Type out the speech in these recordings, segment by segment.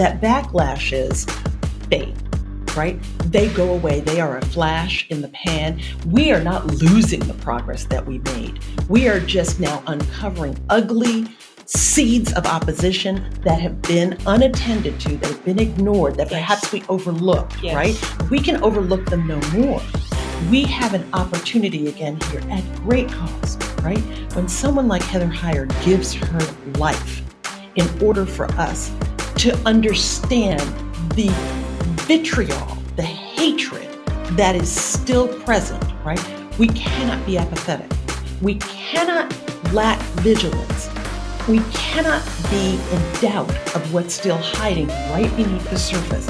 that backlashes fade right? They go away. They are a flash in the pan. We are not losing the progress that we made. We are just now uncovering ugly seeds of opposition that have been unattended to, that have been ignored, that perhaps we overlooked, Yes. right? We can overlook them no more. We have an opportunity again here at great cost, right? When someone like Heather Heyer gives her life in order for us to understand the vitriol, the hatred that is still present, right? We cannot be apathetic. We cannot lack vigilance. We cannot be in doubt of what's still hiding right beneath the surface.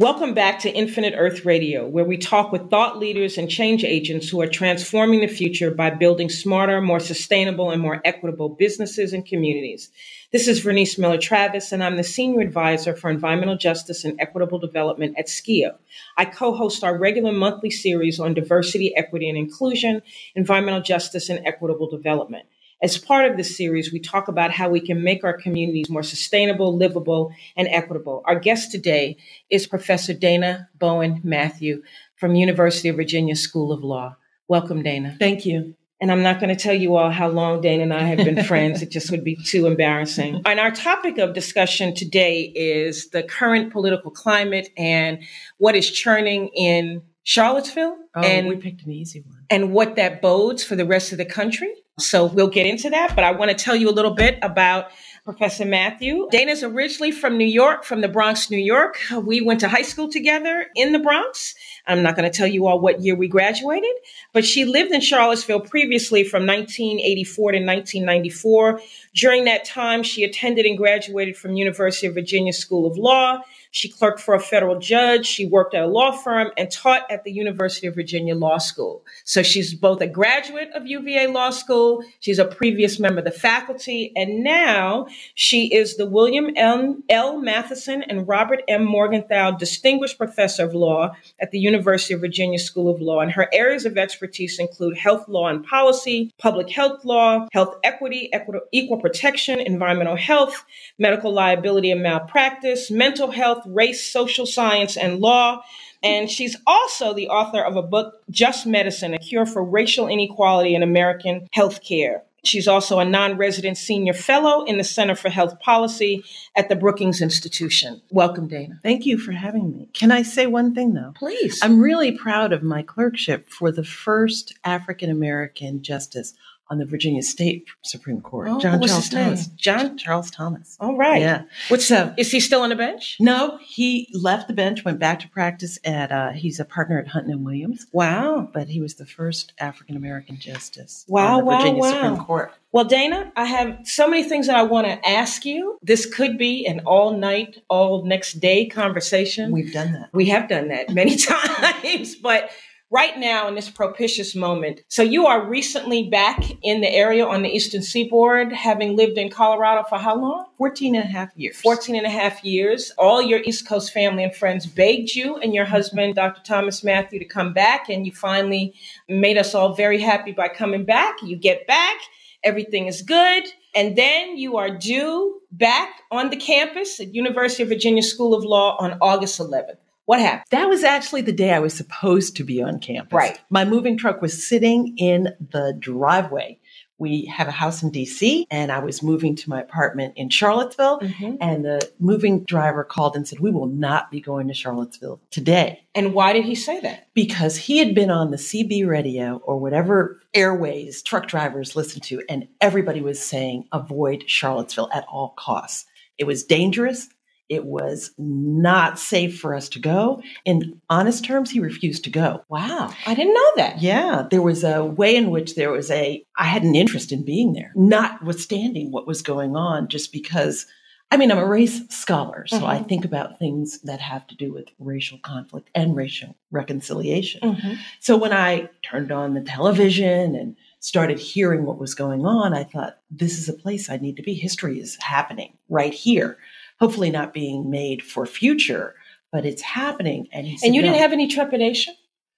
Welcome back to Infinite Earth Radio, where we talk with thought leaders and change agents who are transforming the future by building smarter, more sustainable, and more equitable businesses and communities. This is Vernice Miller Travis, and I'm the Senior Advisor for Environmental Justice and Equitable Development at Skeo. I co host our regular monthly series on diversity, equity, and inclusion, environmental justice, and equitable development. As part of this series, we talk about how we can make our communities more sustainable, livable, and equitable. Our guest today is Professor Dayna Bowen Matthew from University of Virginia School of Law. Welcome, Dayna. Thank you. And I'm not going to tell you all how long Dayna and I have been friends. It just would be too embarrassing. And our topic of discussion today is the current political climate and what is churning in Charlottesville Oh, and we picked an easy one. and what that bodes for the rest of the country. So we'll get into that, but I want to tell you a little bit about Professor Matthew. Dayna's originally from New York, from the Bronx, New York. We went to high school together in the Bronx. I'm not going to tell you all what year we graduated, but she lived in Charlottesville previously from 1984 to 1994. During that time, she attended and graduated from University of Virginia School of Law. She clerked for a federal judge. She worked at a law firm and taught at the University of Virginia Law School. So she's both a graduate of UVA Law School. She's a previous member of the faculty. And now she is the William L. L. Matheson and Robert M. Morgenthau Distinguished Professor of Law at the University of Virginia School of Law. And her areas of expertise include health law and policy, public health law, health equity, equity equal protection, environmental health, medical liability and malpractice, mental health, race, social science, and law. And she's also the author of a book, Just Medicine, a cure for racial inequality in American healthcare. She's also a non resident senior fellow in the Center for Health Policy at the Brookings Institution. Welcome, Dayna. Thank you for having me. Can I say one thing though? Please. I'm really proud of my clerkship for the first African American justice on the Virginia State Supreme Court, Oh, John Charles? Thomas. John? Charles Thomas. All right. Yeah. What's So- is he still on the bench? No, he left the bench, went back to practice at. Uh, he's a partner at Hunton and Williams, Wow. but he was the first African American justice Wow, on the wow, Virginia wow. Supreme Court. Well, Dayna, I have so many things that I want to ask you. This could be an all night, all next day conversation. We've done that. We have done that many times, but right now in this propitious moment. So you are recently back in the area on the Eastern Seaboard, having lived in Colorado for how long? 14 and a half years. 14 and a half years. All your East Coast family and friends begged you and your husband, Dr. Thomas Matthew, to come back, and you finally made us all very happy by coming back. You get back, everything is good, and then you are due back on the campus at University of Virginia School of Law on August 11th. What happened? That was actually the day I was supposed to be on campus. Right. My moving truck was sitting in the driveway. We have a house in DC and I was moving to my apartment in Charlottesville. Mm-hmm. And the moving driver called and said, We will not be going to Charlottesville today And why did he say that? because he had been on the CB radio or whatever airways truck drivers listen to, and everybody was saying, Avoid Charlottesville at all costs. It was dangerous. It was not safe for us to go. In honest terms, he refused to go. Wow, I didn't know that. Yeah, there was a way in which there was a, I had an interest in being there, notwithstanding what was going on, just because, I mean, I'm a race scholar, so I Mhm. think about things that have to do with racial conflict and racial reconciliation. Mhm. So when I turned on the television and started hearing what was going on, I thought, this is a place I need to be. History is happening right here. Hopefully not being made for future, but it's happening. And he said, And you didn't "No." have any trepidation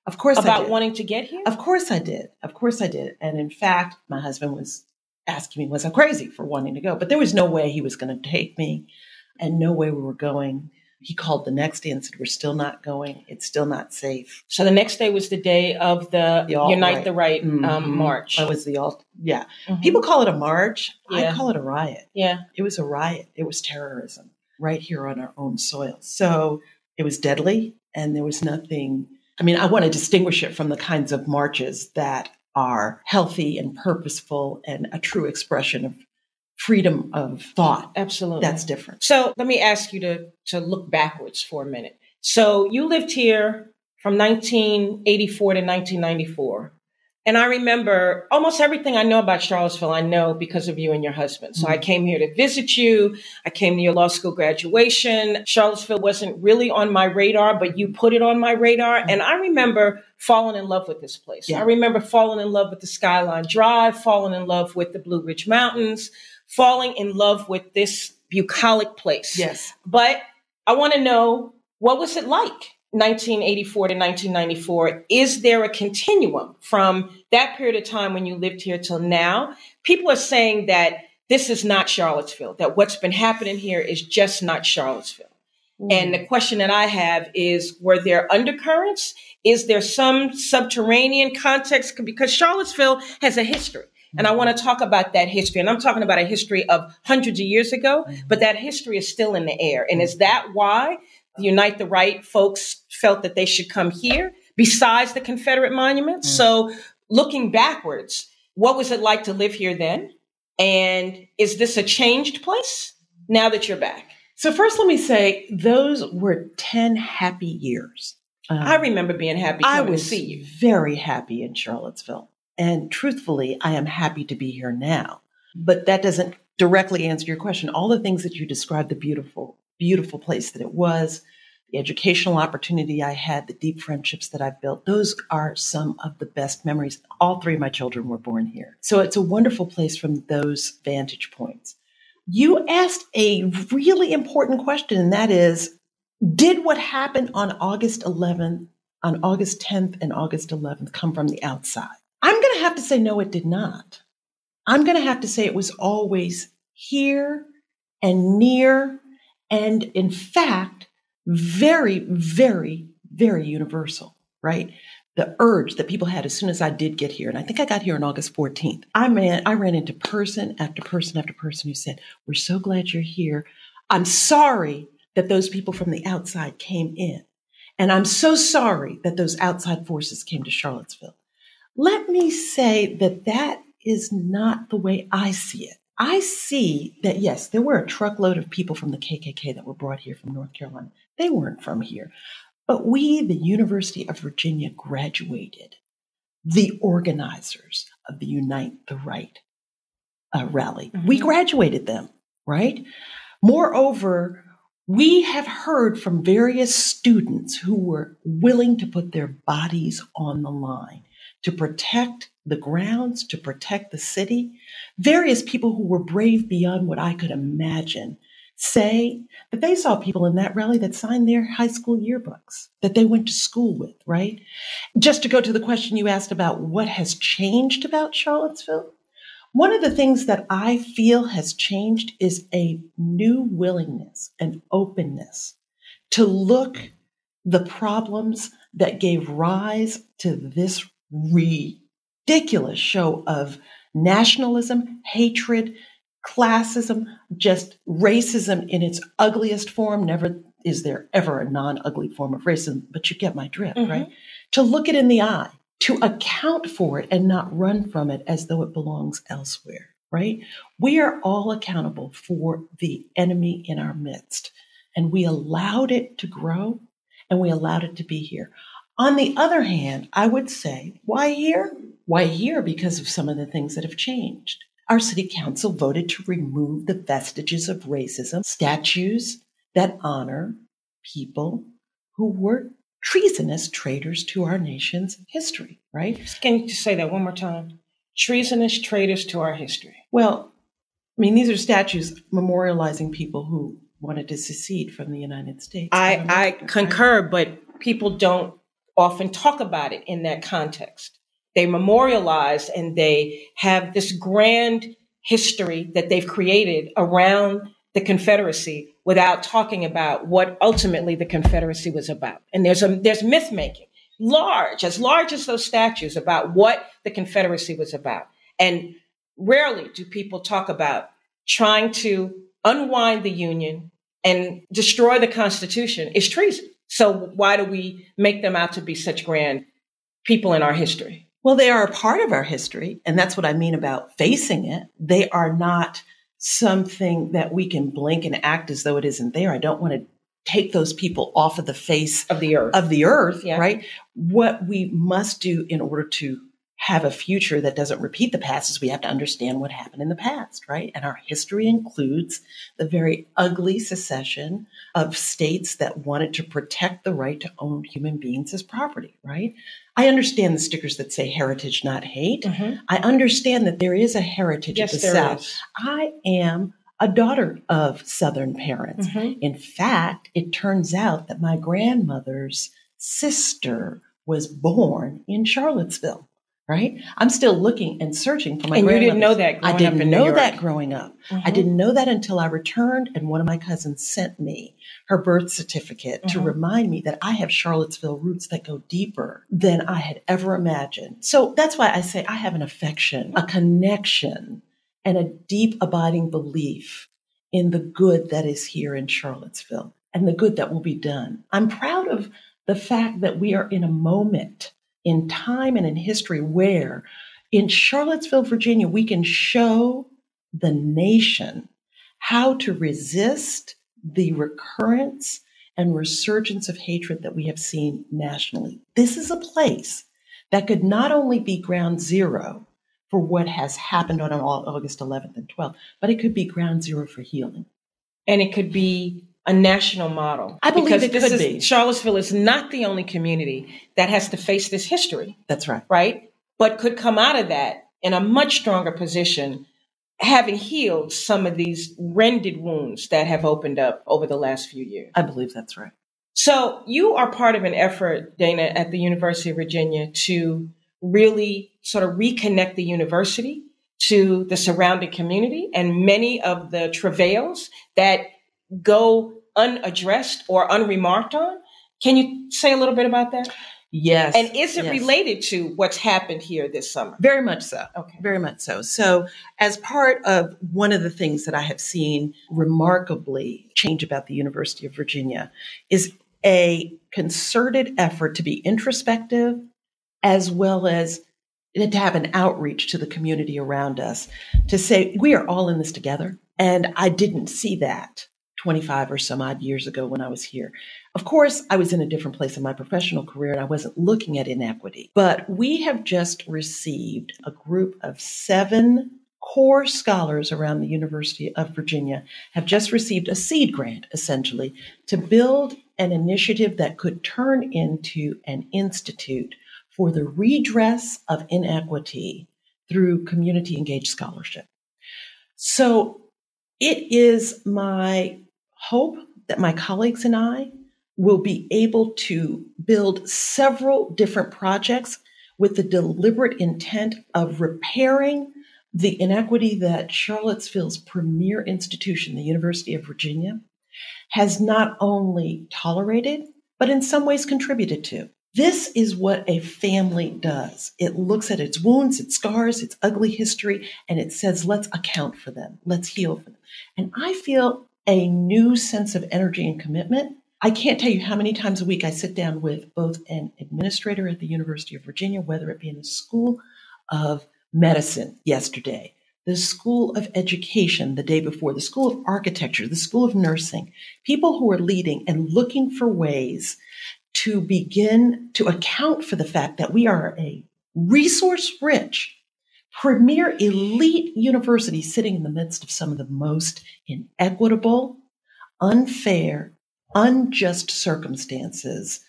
of course I about wanting to get here? Of course I did. Of course I did. And in fact, my husband was asking me, was I crazy for wanting to go? But there was no way he was going to take me and no way we were going. He called the next day and said, We're still not going. It's still not safe. So the next day was the day of the, the Unite right. the Right um, mm-hmm. march. That was the alt. Yeah. Mm-hmm. People call it a march. Yeah. I call it a riot. Yeah. It was a riot. It was terrorism right here on our own soil. So it was deadly and there was nothing. I mean, I want to distinguish it from the kinds of marches that are healthy and purposeful and a true expression of freedom of thought. Absolutely. That's different. So let me ask you to, to look backwards for a minute. So you lived here from 1984 to 1994. And I remember almost everything I know about Charlottesville, I know because of you and your husband. So mm-hmm. I came here to visit you. I came to your law school graduation. Charlottesville wasn't really on my radar, but you put it on my radar. Mm-hmm. And I remember falling in love with this place. Yeah. I remember falling in love with the Skyline Drive, falling in love with the Blue Ridge Mountains, falling in love with this bucolic place. Yes. But I want to know what was it like? 1984 to 1994, is there a continuum from that period of time when you lived here till now? People are saying that this is not Charlottesville, that what's been happening here is just not Charlottesville. Mm. And the question that I have is were there undercurrents? Is there some subterranean context? Because Charlottesville has a history. And I want to talk about that history. And I'm talking about a history of hundreds of years ago, mm-hmm. but that history is still in the air. And is that why Unite the Right folks felt that they should come here besides the Confederate monument. Mm. So looking backwards, what was it like to live here then? And is this a changed place now that you're back? So first, let me say those were 10 happy years. Um, I remember being happy. I was very happy in Charlottesville. And truthfully, I am happy to be here now. But that doesn't directly answer your question. All the things that you described, the beautiful beautiful place that it was, the educational opportunity I had, the deep friendships that I've built. Those are some of the best memories. All three of my children were born here. So it's a wonderful place from those vantage points. You asked a really important question, and that is Did what happened on August 11th, on August 10th and August 11th come from the outside? I'm going to have to say no, it did not. I'm going to have to say it was always here and near and in fact, very, very, very universal, right? The urge that people had as soon as I did get here, and I think I got here on August 14th. I ran, I ran into person after person after person who said, We're so glad you're here. I'm sorry that those people from the outside came in. And I'm so sorry that those outside forces came to Charlottesville. Let me say that that is not the way I see it. I see that, yes, there were a truckload of people from the KKK that were brought here from North Carolina. They weren't from here. But we, the University of Virginia, graduated the organizers of the Unite the Right uh, rally. Mm-hmm. We graduated them, right? Moreover, we have heard from various students who were willing to put their bodies on the line to protect the grounds, to protect the city. Various people who were brave beyond what I could imagine say that they saw people in that rally that signed their high school yearbooks that they went to school with, right? Just to go to the question you asked about what has changed about Charlottesville, one of the things that I feel has changed is a new willingness and openness to look the problems that gave rise to this ridiculous show of nationalism, hatred, classism, just racism in its ugliest form. Never is there ever a non ugly form of racism, but you get my drift, mm-hmm. right? To look it in the eye, to account for it and not run from it as though it belongs elsewhere, right? We are all accountable for the enemy in our midst. And we allowed it to grow and we allowed it to be here. On the other hand, I would say, why here? Why here? Because of some of the things that have changed. Our city council voted to remove the vestiges of racism, statues that honor people who were treasonous traitors to our nation's history, right? Can you just say that one more time? Treasonous traitors to our history. Well, I mean, these are statues memorializing people who wanted to secede from the United States. I, I concur, but people don't often talk about it in that context. They memorialize and they have this grand history that they've created around the Confederacy without talking about what ultimately the Confederacy was about. And there's a there's myth making, large, as large as those statues about what the Confederacy was about. And rarely do people talk about trying to unwind the Union and destroy the Constitution is treason. So why do we make them out to be such grand people in our history? Well, they are a part of our history. And that's what I mean about facing it. They are not something that we can blink and act as though it isn't there. I don't want to take those people off of the face of the earth, of the earth, yeah. right? What we must do in order to have a future that doesn't repeat the past is we have to understand what happened in the past, right? And our history includes the very ugly secession of states that wanted to protect the right to own human beings as property, right? I understand the stickers that say heritage, not hate. Mm-hmm. I understand that there is a heritage yes, of the South. Is. I am a daughter of Southern parents. Mm-hmm. In fact, it turns out that my grandmother's sister was born in Charlottesville right? I'm still looking and searching for my. And you didn't know that. I didn't know that growing up. Mm-hmm. I didn't know that until I returned, and one of my cousins sent me her birth certificate mm-hmm. to remind me that I have Charlottesville roots that go deeper than I had ever imagined. So that's why I say I have an affection, a connection, and a deep, abiding belief in the good that is here in Charlottesville and the good that will be done. I'm proud of the fact that we are in a moment in time and in history where in Charlottesville, Virginia, we can show the nation how to resist the recurrence and resurgence of hatred that we have seen nationally. This is a place that could not only be ground zero for what has happened on August 11th and 12th, but it could be ground zero for healing. And it could be a national model. I believe because it could is, be. Charlottesville is not the only community that has to face this history. That's right. Right? But could come out of that in a much stronger position, having healed some of these rended wounds that have opened up over the last few years. I believe that's right. So you are part of an effort, Dayna, at the University of Virginia to really sort of reconnect the university to the surrounding community and many of the travails that go unaddressed or unremarked on. Can you say a little bit about that? Yes. And is it yes. related to what's happened here this summer? Very much so. Okay. Very much so. So, as part of one of the things that I have seen remarkably change about the University of Virginia is a concerted effort to be introspective as well as to have an outreach to the community around us to say, we are all in this together. And I didn't see that 25 or some odd years ago when I was here. Of course, I was in a different place in my professional career and I wasn't looking at inequity. But we have just received a group of seven core scholars around the University of Virginia have just received a seed grant, essentially, to build an initiative that could turn into an institute for the redress of inequity through community engaged scholarship. So it is my hope that my colleagues and I will be able to build several different projects with the deliberate intent of repairing the inequity that Charlottesville's premier institution, the University of Virginia, has not only tolerated, but in some ways contributed to. This is what a family does. It looks at its wounds, its scars, its ugly history, and it says, let's account for them. Let's heal for them. And I feel a new sense of energy and commitment. I can't tell you how many times a week I sit down with both an administrator at the University of Virginia, whether it be in the School of Medicine yesterday, the School of Education the day before, the School of Architecture, the School of Nursing, people who are leading and looking for ways to begin to account for the fact that we are a resource rich premier elite university sitting in the midst of some of the most inequitable, unfair, unjust circumstances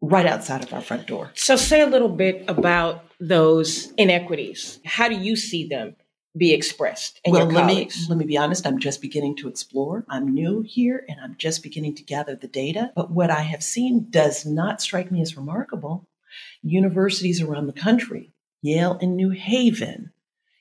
right outside of our front door. So, say a little bit about those inequities. How do you see them be expressed? well, let me let me be honest. I'm just beginning to explore. I'm new here, and I'm just beginning to gather the data. But what I have seen does not strike me as remarkable. Universities around the country, Yale and New Haven,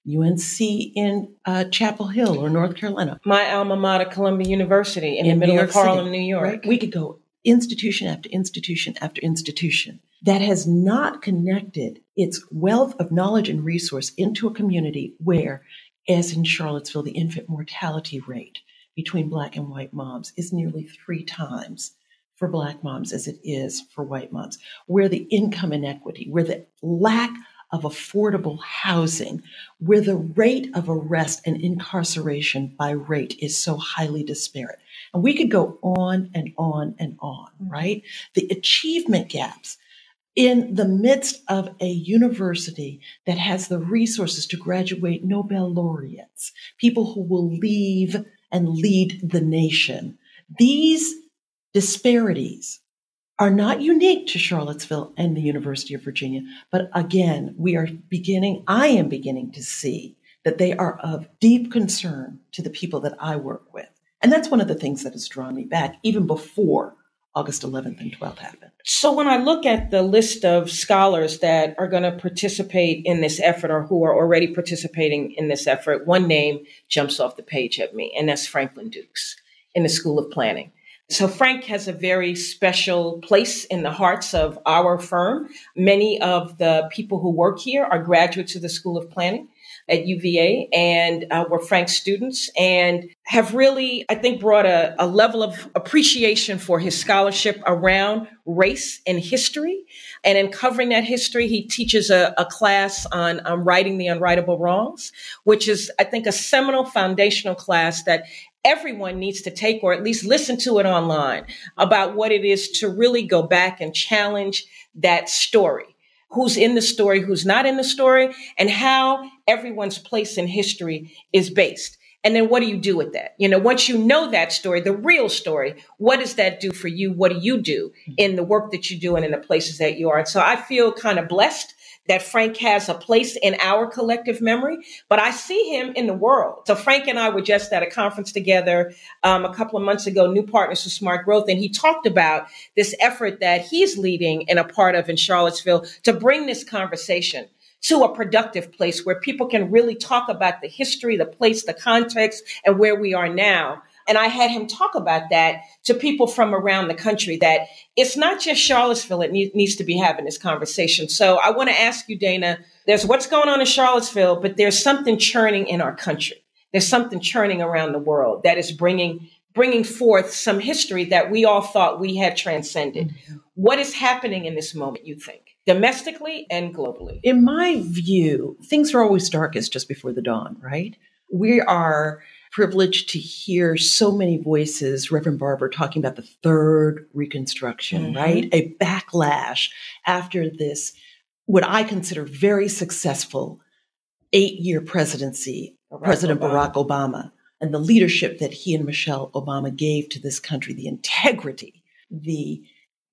UNC in uh, Chapel Hill or North Carolina. My alma mater, Columbia University, in, in the middle of Harlem, City, New York. Right? We could go institution after institution after institution that has not connected its wealth of knowledge and resource into a community where, as in Charlottesville, the infant mortality rate between black and white moms is nearly three times for black moms as it is for white moms, where the income inequity, where the lack of affordable housing, where the rate of arrest and incarceration by rate is so highly disparate. And we could go on and on and on, mm-hmm. right? The achievement gaps in the midst of a university that has the resources to graduate Nobel laureates, people who will leave and lead the nation. These disparities are not unique to Charlottesville and the University of Virginia. But again, we are beginning, I am beginning to see that they are of deep concern to the people that I work with. And that's one of the things that has drawn me back even before August 11th and 12th happened. So when I look at the list of scholars that are going to participate in this effort or who are already participating in this effort, one name jumps off the page at me, and that's Franklin Dukes in the School of Planning. So Frank has a very special place in the hearts of our firm. Many of the people who work here are graduates of the School of Planning at UVA and uh, were Frank's students and have really, I think, brought a, a level of appreciation for his scholarship around race and history. And in covering that history, he teaches a, a class on um, righting the unrightable wrongs, which is, I think, a seminal foundational class that everyone needs to take or at least listen to it online about what it is to really go back and challenge that story. Who's in the story, who's not in the story, and how everyone's place in history is based. And then what do you do with that? You know, once you know that story, the real story, what does that do for you? What do you do in the work that you do and in the places that you are? And so I feel kind of blessed that Frank has a place in our collective memory, but I see him in the world. So Frank and I were just at a conference together um, a couple of months ago, New Partners for Smart Growth, and he talked about this effort that he's leading and a part of in Charlottesville to bring this conversation to a productive place where people can really talk about the history, the place, the context, and where we are now and I had him talk about that to people from around the country that it's not just Charlottesville that need, needs to be having this conversation. So I want to ask you, Dayna, there's what's going on in Charlottesville, but there's something churning in our country. There's something churning around the world that is bringing bringing forth some history that we all thought we had transcended. Mm-hmm. What is happening in this moment, you think? Domestically and globally? In my view, things are always darkest just before the dawn, right? We are privileged to hear so many voices, Reverend Barber talking about the third reconstruction, mm-hmm. right? A backlash after this, what I consider very successful eight year presidency, Barack President Obama. Barack Obama, and the leadership that he and Michelle Obama gave to this country, the integrity, the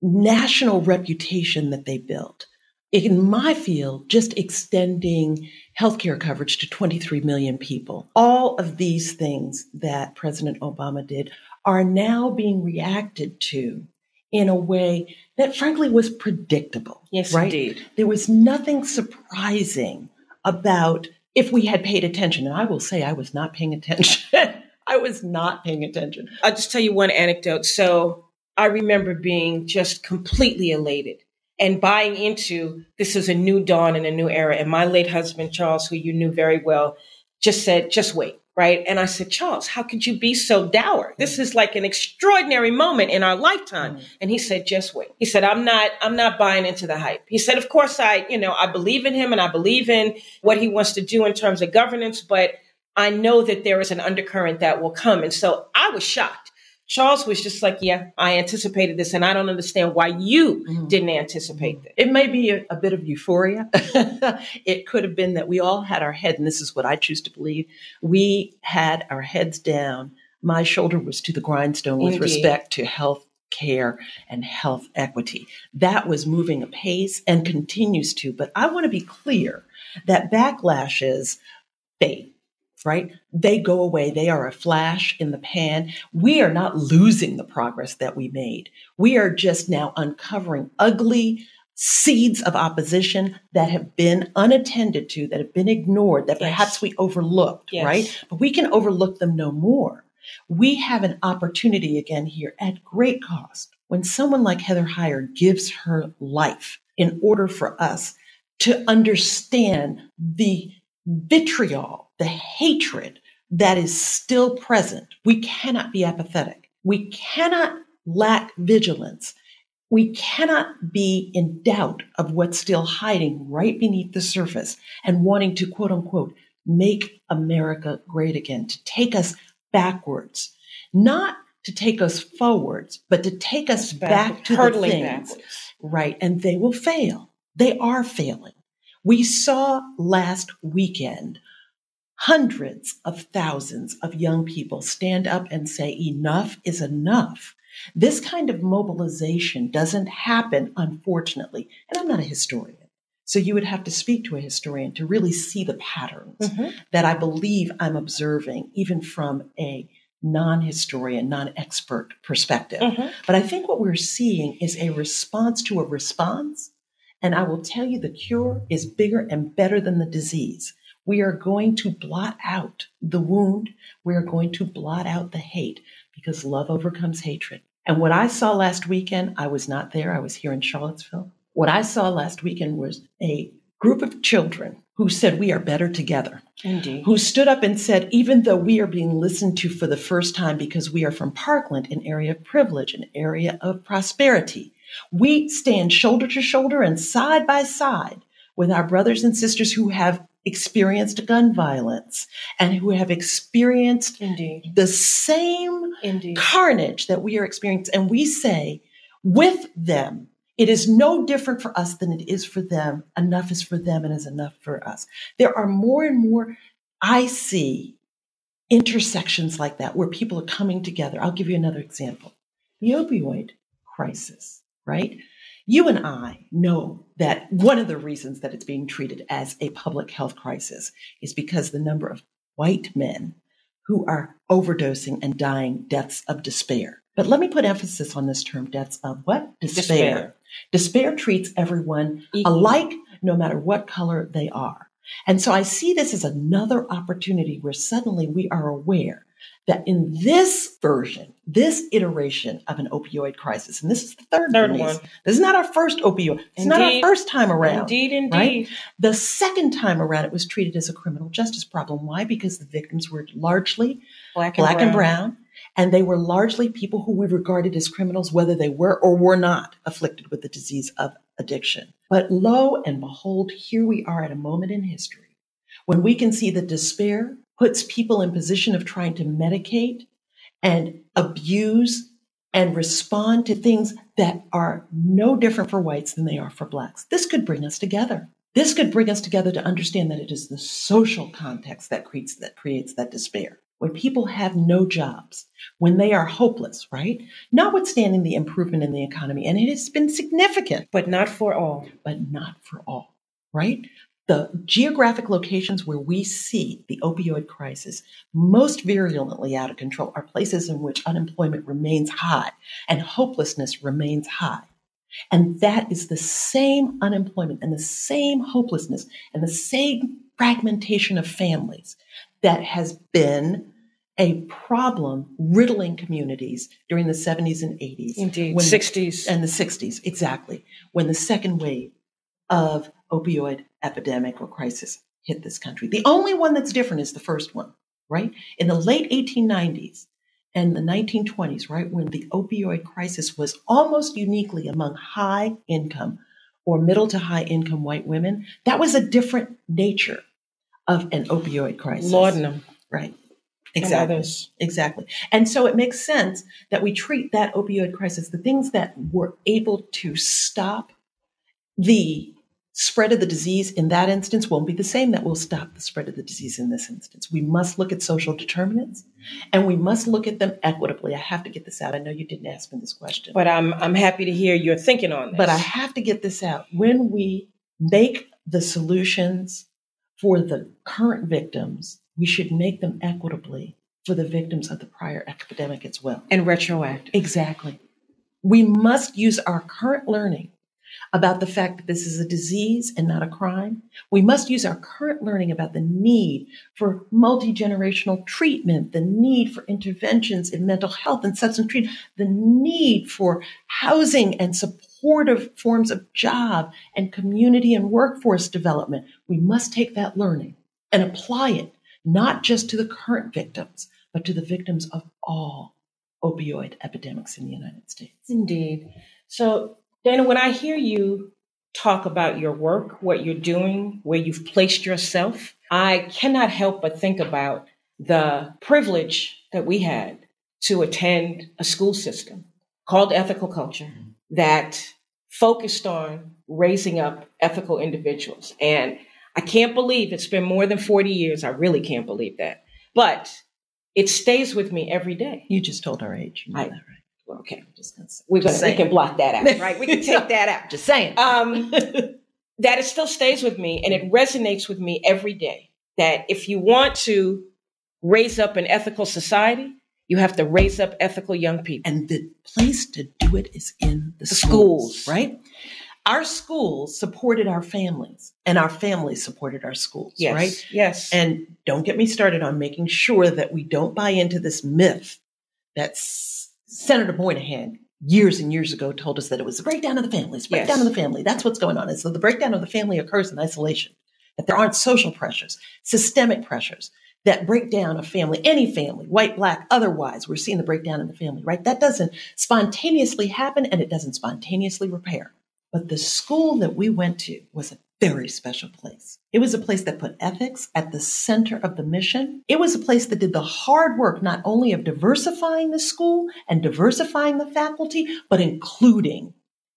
national reputation that they built in my field, just extending healthcare coverage to 23 million people. All of these things that President Obama did are now being reacted to in a way that frankly was predictable. Yes, right? indeed. There was nothing surprising about if we had paid attention. And I will say I was not paying attention. I was not paying attention. I'll just tell you one anecdote. So I remember being just completely elated and buying into this is a new dawn and a new era. And my late husband, Charles, who you knew very well, just said, just wait. Right. And I said, Charles, how could you be so dour? This is like an extraordinary moment in our lifetime. Mm-hmm. And he said, just wait. He said, I'm not, I'm not buying into the hype. He said, of course I, you know, I believe in him and I believe in what he wants to do in terms of governance, but I know that there is an undercurrent that will come. And so I was shocked Charles was just like, yeah, I anticipated this, and I don't understand why you mm-hmm. didn't anticipate this. It may be a, a bit of euphoria. it could have been that we all had our head, and this is what I choose to believe. We had our heads down. My shoulder was to the grindstone with Indeed. respect to health care and health equity. That was moving apace and continues to. But I want to be clear that backlashes fade right? They go away. They are a flash in the pan. We are not losing the progress that we made. We are just now uncovering ugly seeds of opposition that have been unattended to, that have been ignored, that Yes. perhaps we overlooked, Yes. right? But we can overlook them no more. We have an opportunity again here at great cost when someone like Heather Heyer gives her life in order for us to understand the vitriol, the hatred that is still present. We cannot be apathetic. We cannot lack vigilance. We cannot be in doubt of what's still hiding right beneath the surface and wanting to quote unquote make America great again, to take us backwards, not to take us forwards, but to take us back, to the things. backwards. Right. And they will fail. They are failing. We saw last weekend hundreds of thousands of young people stand up and say, enough is enough. This kind of mobilization doesn't happen, unfortunately. And I'm not a historian. So you would have to speak to a historian to really see the patterns Mhm. that I believe I'm observing, even from a non historian, non expert perspective. Mhm. But I think what we're seeing is a response to a response. And I will tell you the cure is bigger and better than the disease. We are going to blot out the wound. We are going to blot out the hate because love overcomes hatred. And what I saw last weekend, I was not there. I was here in Charlottesville. What I saw last weekend was a group of children who said, We are better together Indeed. who stood up and said, even though we are being listened to for the first time because we are from Parkland, an area of privilege, an area of prosperity, we stand shoulder to shoulder and side by side with our brothers and sisters who have experienced gun violence and who have experienced Indeed. the same Indeed. carnage that we are experiencing. And we say, with them, it is no different for us than it is for them. Enough is for them and is enough for us. There are more and more, I see intersections like that where people are coming together. I'll give you another example the opioid crisis, right? You and I know that one of the reasons that it's being treated as a public health crisis is because the number of white men who are overdosing and dying deaths of despair. But let me put emphasis on this term deaths of what? Despair. Despair, treats everyone Equal. alike, no matter what color they are. And so I see this as another opportunity where suddenly we are aware that in this version, this iteration of an opioid crisis, and this is the third, Third one. This is not our first opioid. It's not our first time around. Indeed, indeed. right? The second time around, it was treated as a criminal justice problem. Why? Because the victims were largely Black and black brown. and brown, and they were largely people who we regarded as criminals, whether they were or were not afflicted with the disease of addiction. But lo and behold, here we are at a moment in history when we can see the despair puts people in position of trying to medicate and abuse and respond to things that are no different for whites than they are for blacks. This could bring us together. This could bring us together to understand that it is the social context that creates that creates that despair. When people have no jobs, when they are hopeless, right? Notwithstanding the improvement in the economy, and it has been significant, But not for all. but not for all, right? The geographic locations where we see the opioid crisis most virulently out of control are places in which unemployment remains high and hopelessness remains high. And that is the same unemployment and the same hopelessness and the same fragmentation of families that has been a problem riddling communities during the 70s and 80s. Indeed. when- 60s. and the 60s, exactly, when the second wave of opioid epidemic or crisis hit this country. The only one that's different is the first one, right? In the late 1890s and the 1920s, right, when the opioid crisis was almost uniquely among high income or middle to high income white women, that was a different nature of an opioid crisis. Laudanum. Right. Exactly. others. Exactly. And so it makes sense that we treat that opioid crisis, the things that were able to stop the spread of the disease in that instance won't be the same that will stop the spread of the disease in this instance. We must look at social determinants and we must look at them equitably. I have to get this out. I know you didn't ask me this question, But I'm I'm happy to hear your thinking on this. but I have to get this out. When we make the solutions for the current victims, we should make them equitably for the victims of the prior epidemic as well. and retroactive. Exactly. We must use our current learning about the fact that this is a disease and not a crime. We must use our current learning about the need for multi generational treatment, the need for interventions in mental health and substance treatment, the need for housing and supportive forms of job and community and workforce development. We must take that learning and apply it not just to the current victims, but to the victims of all opioid epidemics in the United States. Indeed. So, Dayna, when I hear you talk about your work, what you're doing, where you've placed yourself, I cannot help but think about the privilege that we had to attend a school system called ethical culture that focused on raising up ethical individuals. And I can't believe it's been more than 40 years. I really can't believe that. But it stays with me every day. You just told our age. You know I, that, right? Well, okay, just gonna, we're gonna, we can block that out, right? We can take that out. Just saying. Um, that it still stays with me and it resonates with me every day. That if you want to raise up an ethical society, you have to raise up ethical young people. And the place to do it is in the, The schools, schools. right? Our schools supported our families, and our families supported our schools, Yes, right? yes. And don't get me started on making sure that we don't buy into this myth that Senator Moynihan years and years ago told us that it was the breakdown of the family. It's the breakdown Yes. of the family. That's what's going on. And so the breakdown of the family occurs in isolation. That there aren't social pressures, systemic pressures that break down a family, any family, white, black, otherwise. We're seeing the breakdown in the family, right? That doesn't spontaneously happen and it doesn't spontaneously repair. But the school that we went to was a very special place. It was a place that put ethics at the center of the mission. It was a place that did the hard work not only of diversifying the school and diversifying the faculty, but including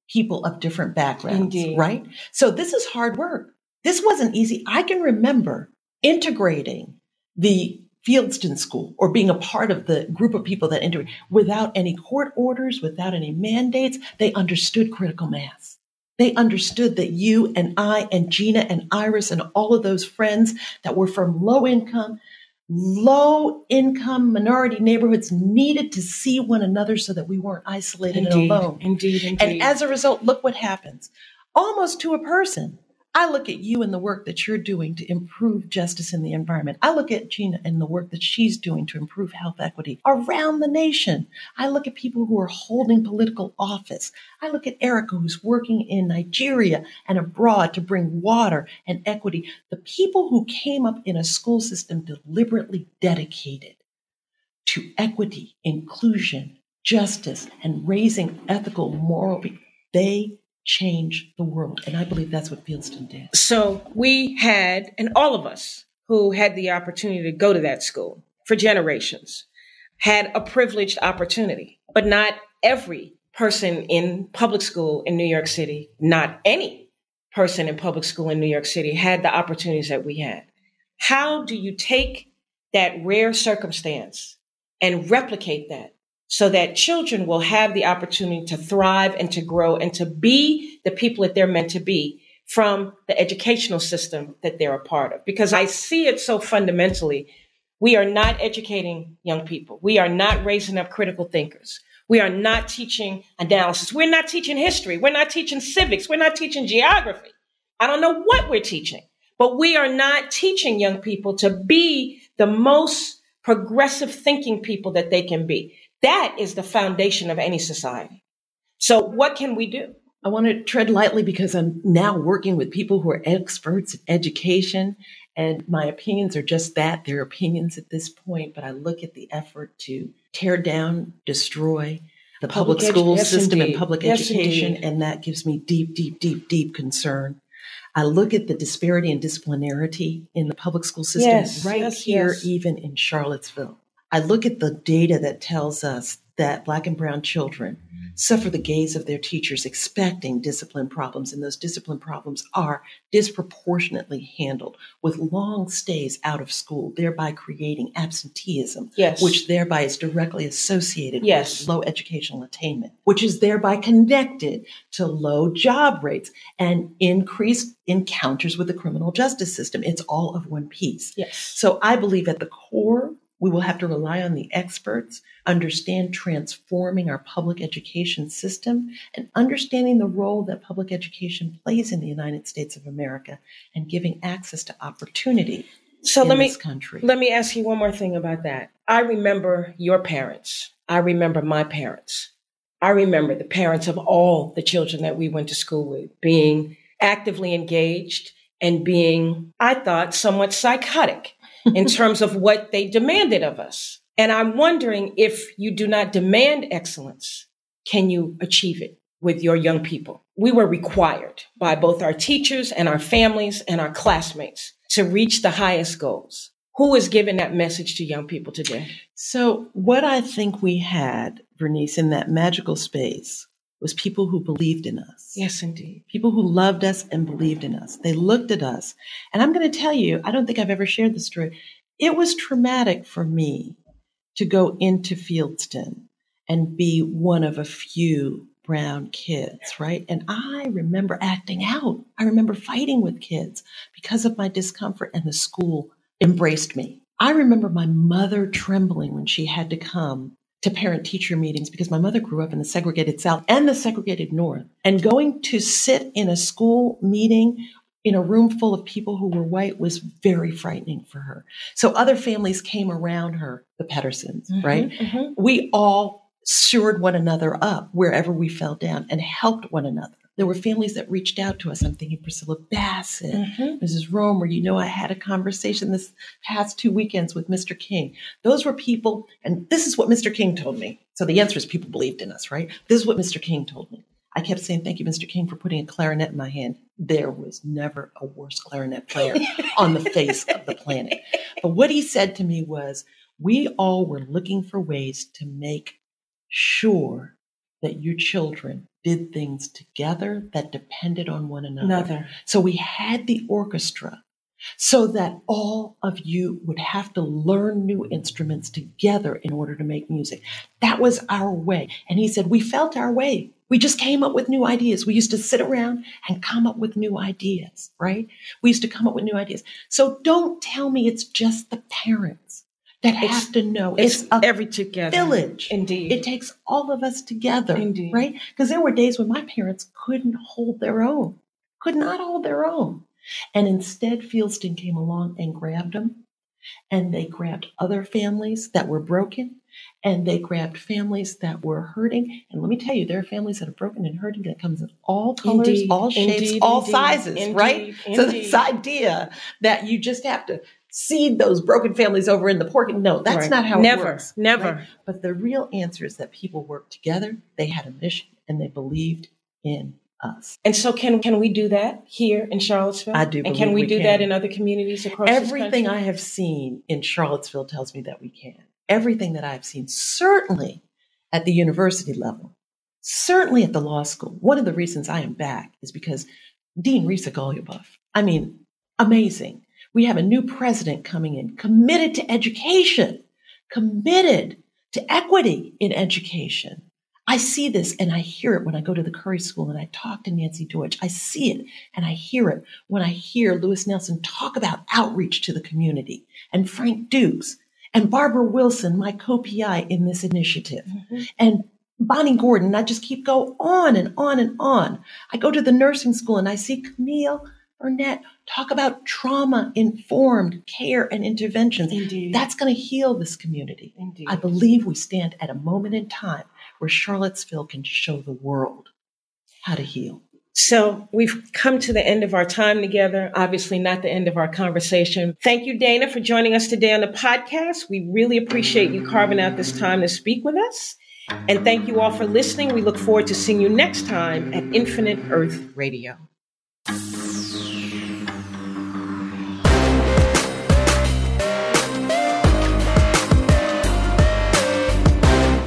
people of different backgrounds, Indeed. right? So this is hard work. This wasn't easy. I can remember integrating the Fieldston School or being a part of the group of people that integrated without any court orders, without any mandates. They understood critical mass. They understood that you and I and Gina and Iris and all of those friends that were from low income, low income minority neighborhoods needed to see one another so that we weren't isolated indeed, and alone. indeed, indeed. And as a result, look what happens. Almost to a person. I look at you and the work that you're doing to improve justice in the environment. I look at Gina and the work that she's doing to improve health equity around the nation. I look at people who are holding political office. I look at Erica who's working in Nigeria and abroad to bring water and equity. The people who came up in a school system deliberately dedicated to equity, inclusion, justice, and raising ethical, moral, they change the world. And I believe that's what Fieldston did. So we had, and all of us who had the opportunity to go to that school for generations had a privileged opportunity, but not every person in public school in New York City, not any person in public school in New York City had the opportunities that we had. How do you take that rare circumstance and replicate that so that children will have the opportunity to thrive and to grow and to be the people that they're meant to be from the educational system that they're a part of. Because I see it so fundamentally. We are not educating young people. We are not raising up critical thinkers. We are not teaching analysis. We're not teaching history. We're not teaching civics. We're not teaching geography. I don't know what we're teaching, but we are not teaching young people to be the most progressive thinking people that they can be. That is the foundation of any society. So what can we do? I want to tread lightly because I'm now working with people who are experts in education, and my opinions are just that. They're opinions at this point, but I look at the effort to tear down, destroy the public, Public edu- school yes, system indeed. and public Yes, education, indeed. and that gives me deep, deep, deep, deep concern. I look at the disparity and disciplinarity in the public school system Yes, right here, even in Charlottesville. I look at the data that tells us that Black and Brown children suffer the gaze of their teachers expecting discipline problems, and those discipline problems are disproportionately handled with long stays out of school, thereby creating absenteeism, Yes. which thereby is directly associated Yes. with low educational attainment, which is thereby connected to low job rates and increased encounters with the criminal justice system. It's all of one piece. Yes. So I believe at the core We will have to rely on the experts, understand transforming our public education system, and understanding the role that public education plays in the United States of America and giving access to opportunity so in let me this country. let me ask you one more thing about that. I remember your parents. I remember my parents. I remember the parents of all the children that we went to school with being actively engaged and being, I thought, somewhat psychotic in terms of what they demanded of us. And I'm wondering if you do not demand excellence, can you achieve it with your young people? We were required by both our teachers and our families and our classmates to reach the highest goals. Who is giving that message to young people today? So, what I think we had, Bernice, in that magical space was people who believed in us. Yes, indeed. People who loved us and believed in us. They looked at us. And I'm going to tell you, I don't think I've ever shared this story. It was traumatic for me to go into Fieldston and be one of a few brown kids, right? And I remember acting out. I remember fighting with kids because of my discomfort, and the school embraced me. I remember my mother trembling when she had to come to parent teacher meetings because my mother grew up in the segregated South and the segregated North. And going to sit in a school meeting in a room full of people who were white was very frightening for her. So other families came around her, the Pedersons, Mm-hmm, right? We all shored one another up wherever we fell down and helped one another. There were families that reached out to us. I'm thinking Priscilla Bassett, Mhm. Mrs. Romer. You know, I had a conversation this past two weekends with Mr. King. Those were people, and this is what Mr. King told me. So the answer is people believed in us, right? This is what Mr. King told me. I kept saying, Thank you, Mr. King, for putting a clarinet in my hand. There was never a worse clarinet player on the face of the planet. But what he said to me was, We all were looking for ways to make sure that your children did things together that depended on one another. Another. So we had the orchestra so that all of you would have to learn new instruments together in order to make music. That was our way. And he said, we felt our way. We just came up with new ideas. We used to sit around and come up with new ideas, right? We used to come up with new ideas. So don't tell me it's just the parents that It's- have to know. It's, It's, a every together. village. Indeed. It takes all of us together, Indeed. right? Because there were days when my parents couldn't hold their own, could not hold their own. And instead, Fieldston came along and grabbed them. And they grabbed other families that were broken. And they grabbed families that were hurting. And let me tell you, there are families that are broken and hurting that comes in all colors, Indeed. all shapes, Indeed. all Indeed. sizes, right? So this idea that you just have to seed those broken families over in the pork, no, that's Right. not how Never, it works. never. right? But the real answer is that people worked together, they had a mission, and they believed in us. And so, can can we do that here in Charlottesville? I do And can we, we do can. that in other communities across Everything? I have seen in Charlottesville tells me that we can. Everything that I've seen, certainly at the university level, certainly at the law school. One of the reasons I am back is because Dean Risa Goluboff, I mean, amazing. We have a new president coming in, committed to education, committed to equity in education. I see this and I hear it when I go to the Curry School and I talk to Nancy Deutsch. I see it and I hear it when I hear Louis Nelson talk about outreach to the community and Frank Dukes and Barbara Wilson, my co-PI in this initiative, Mhm. and Bonnie Gordon. I just keep go on and on and on. I go to the nursing school and I see Camille Burnett talk about trauma informed care and interventions. Indeed. That's going to heal this community. Indeed. I believe we stand at a moment in time where Charlottesville can show the world how to heal. So we've come to the end of our time together. Obviously, not the end of our conversation. Thank you, Dayna, for joining us today on the podcast. We really appreciate you carving out this time to speak with us. And thank you all for listening. We look forward to seeing you next time at Infinite Earth Radio.